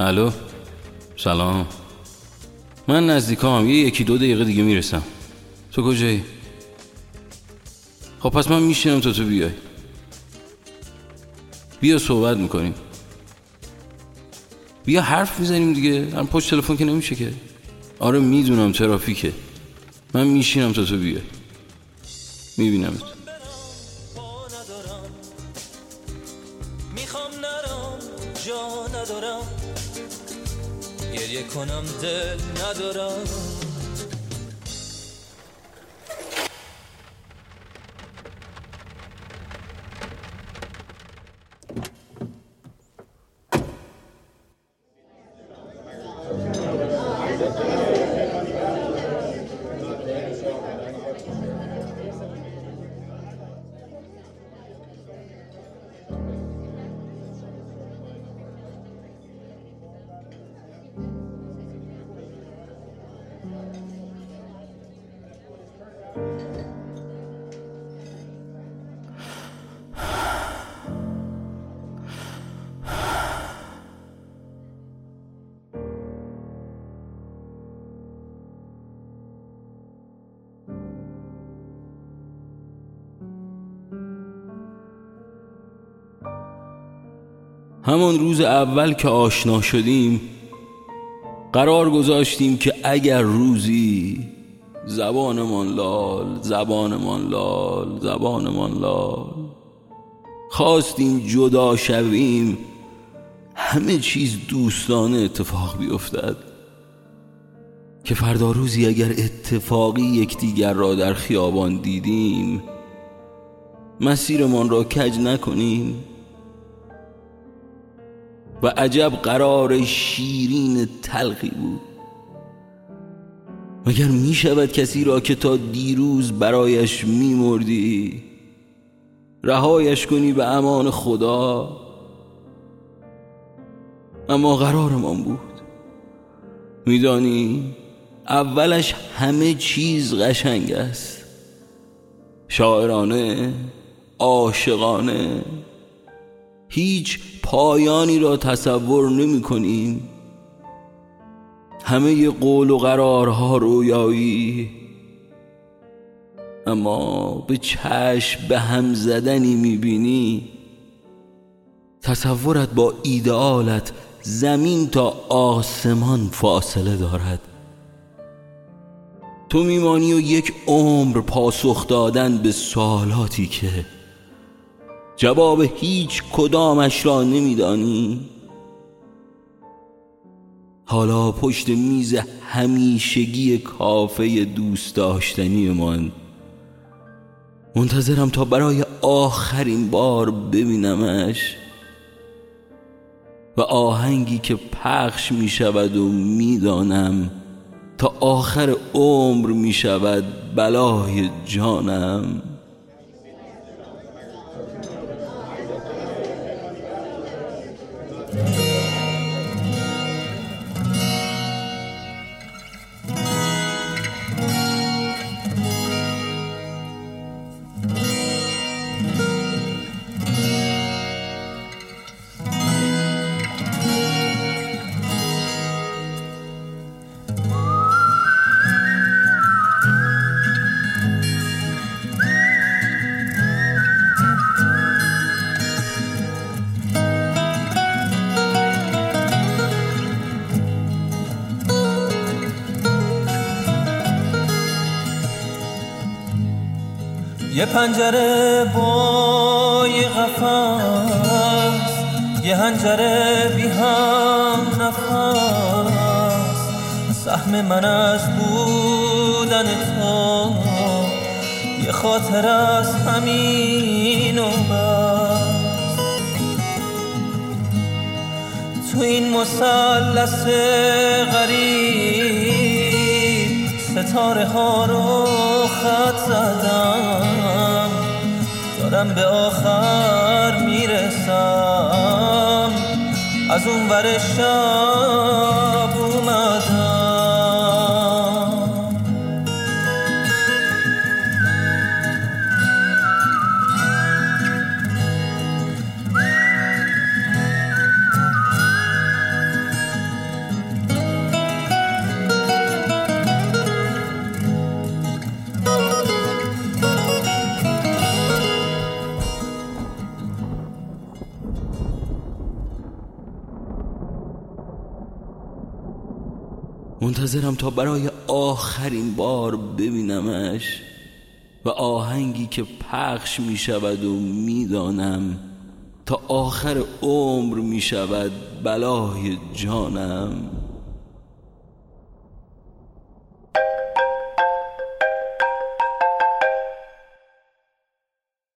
الو؟ سلام. من نزدیکام. یه یکی دو دقیقه دیگه می‌رسم. تو کجایی؟ خب پس من میشینم تا تو بیای. بیا صحبت می‌کنیم. بیا حرف می‌زنیم دیگه. هم پشت تلفن که نمیشه که. آره می‌دونم ترافیکه. من میشینم تا تو بیای. می‌بینم نرم جا ندارم. گریه کنم دل ندارم. همان روز اول که آشنا شدیم قرار گذاشتیم که اگر روزی زبانمان لال زبانمان لال زبانمان لال. خواستیم جدا شویم همه چیز دوستانه اتفاق بیفتد. که فردا روزی اگر اتفاقی یکدیگر را در خیابان دیدیم مسیرمان را کج نکنیم؟ و عجب قرار شیرین تلخی بود. مگر می شود کسی را که تا دیروز برایش می مردی رهایش کنی به امان خدا؟ اما قرارمان بود. میدانی اولش همه چیز قشنگ است. شاعرانه عاشقانه هیچ پایانی را تصور نمی کنیم. همه قول و قرارها رویایی. اما به چشم به هم زدنی می‌بینی تصورت با ایدئالت زمین تا آسمان فاصله دارد. تو میمانی و یک عمر پاسخ دادن به سوالاتی که جواب هیچ کدامش را نمیدانی. حالا پشت میز همیشگی کافه دوست داشتنی من. منتظرم تا برای آخرین بار ببینمش. و آهنگی که پخش می شود و می‌دانم تا آخر عمر می شود بلای جانم. یه پنجره با یه قفص یه هنجره بی هم نفس. سهم من از بودن تو یه خاطر از همین و تو این مسلس غریب ستاره ها رو خط زدم. دارم به آخر می‌رسم. از اون ور شب منتظرم تا برای آخرین بار ببینمش و آهنگی که پخش می شود و می‌دانم تا آخر عمر می شود بلای جانم.